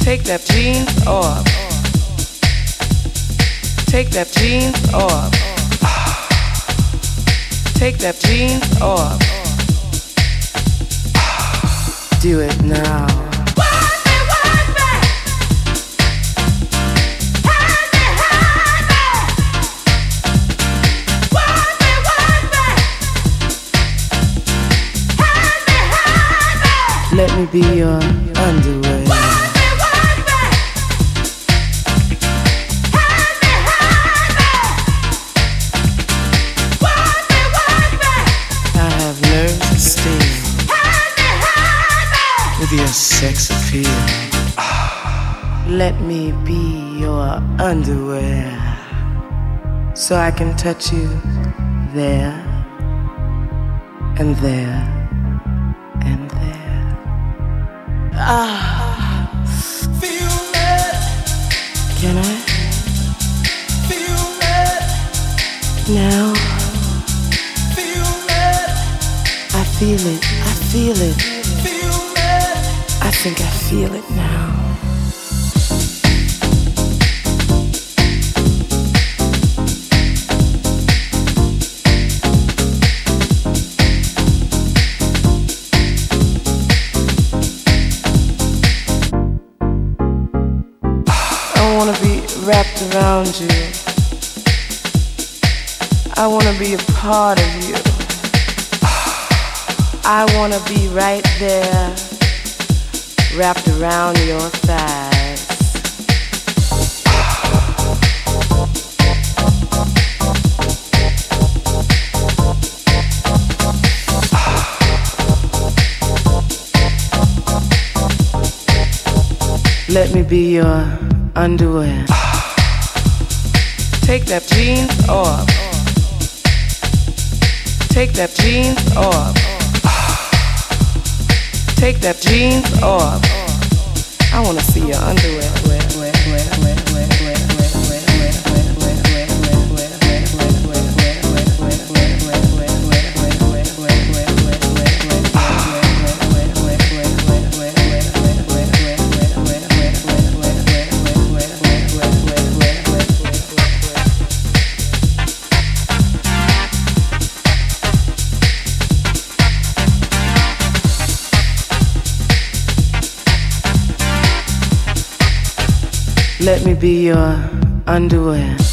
Take that jeans off. Take that jeans off. Take that jeans off. Do it now. Let me be your underwear. With your sex appeal. Let me be your underwear so I can touch you there and there Ah, can I feel it, now? I feel it. I feel it. I think I feel it now. Be a part of you. I wanna be right there, wrapped around your thighs. Let me be your underwear. Take that jeans off. Take that jeans off. Take that jeans off. I wanna see your underwear. Me be your underwear.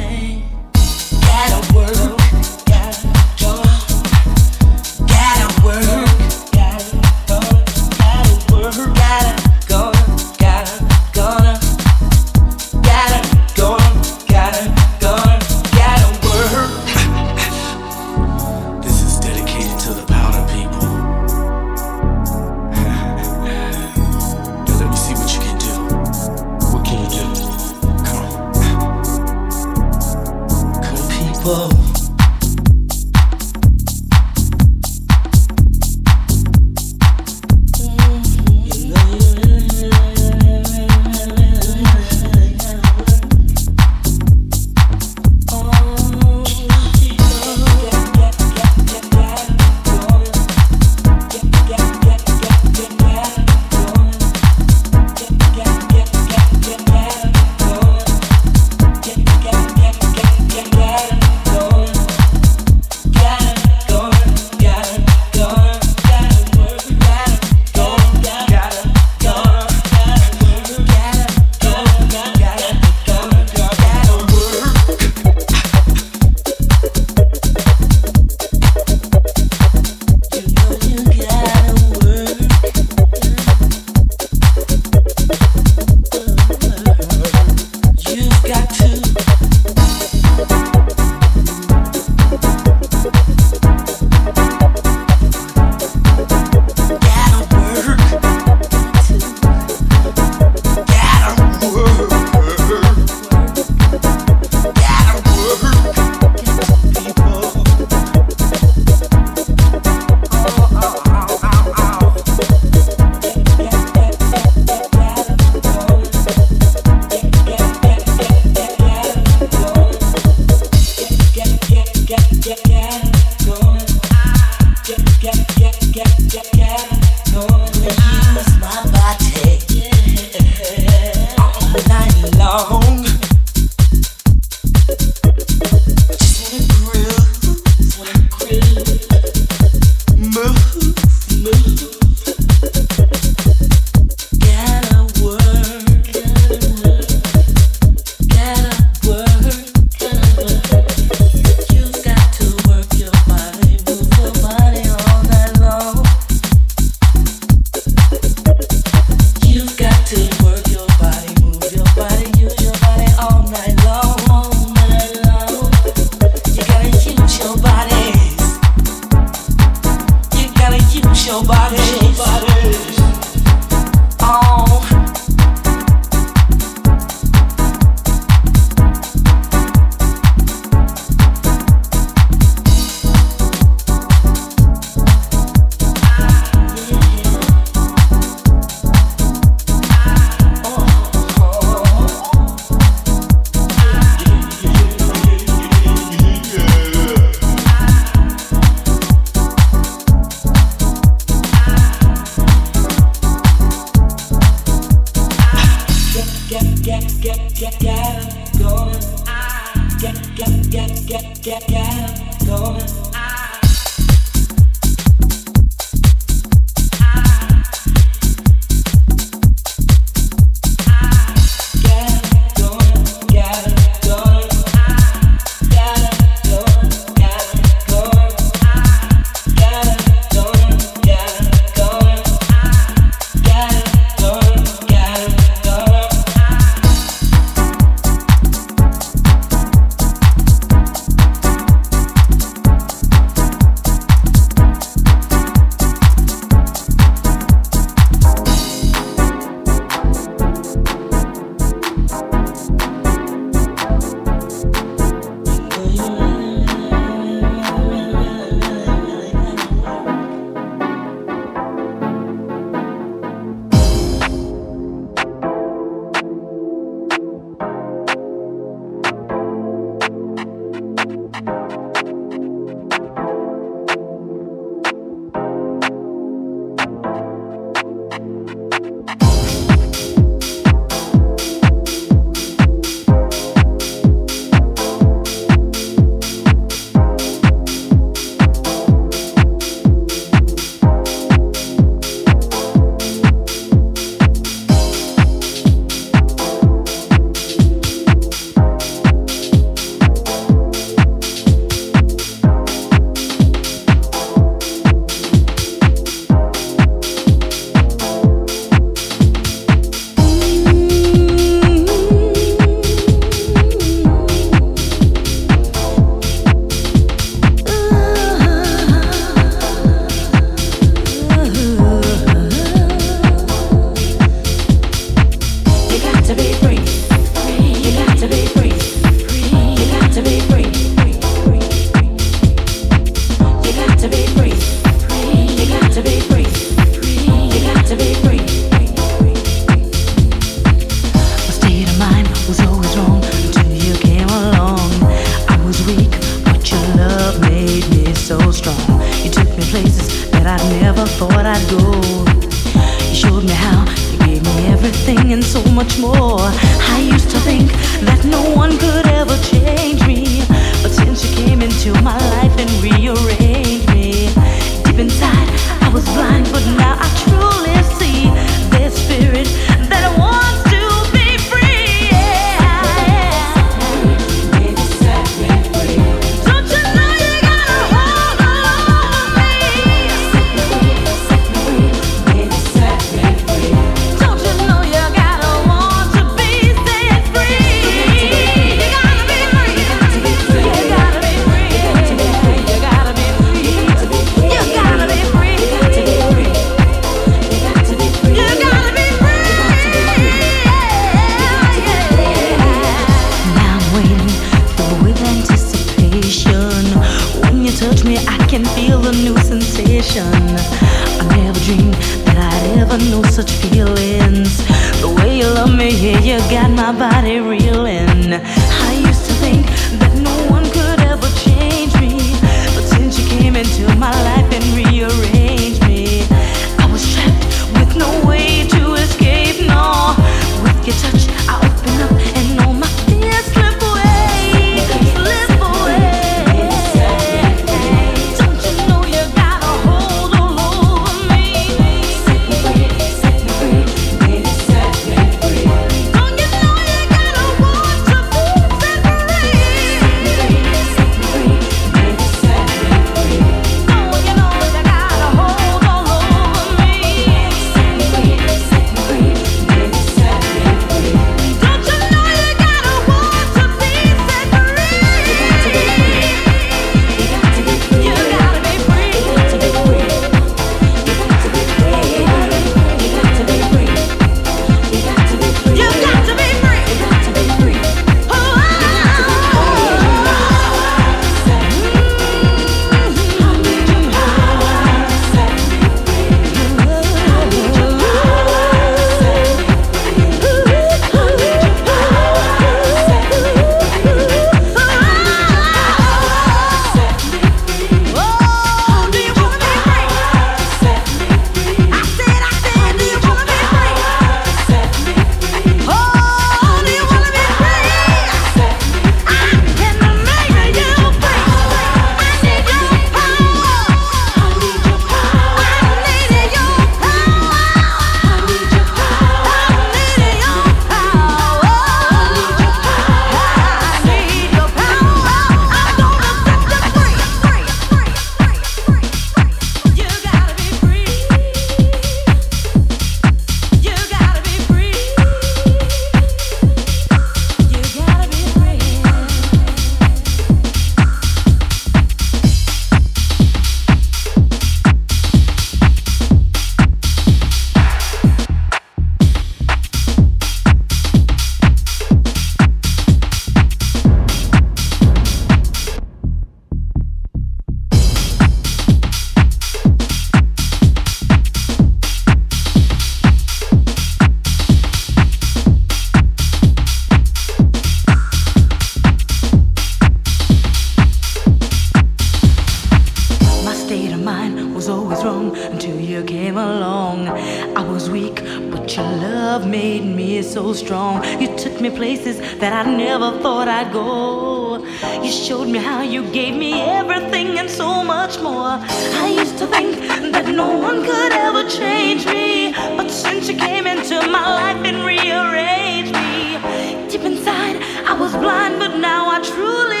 showed me how you gave me everything and so much more. I used to think that no one could ever change me, but since you came into my life and rearranged me, deep inside I was blind, but now I truly.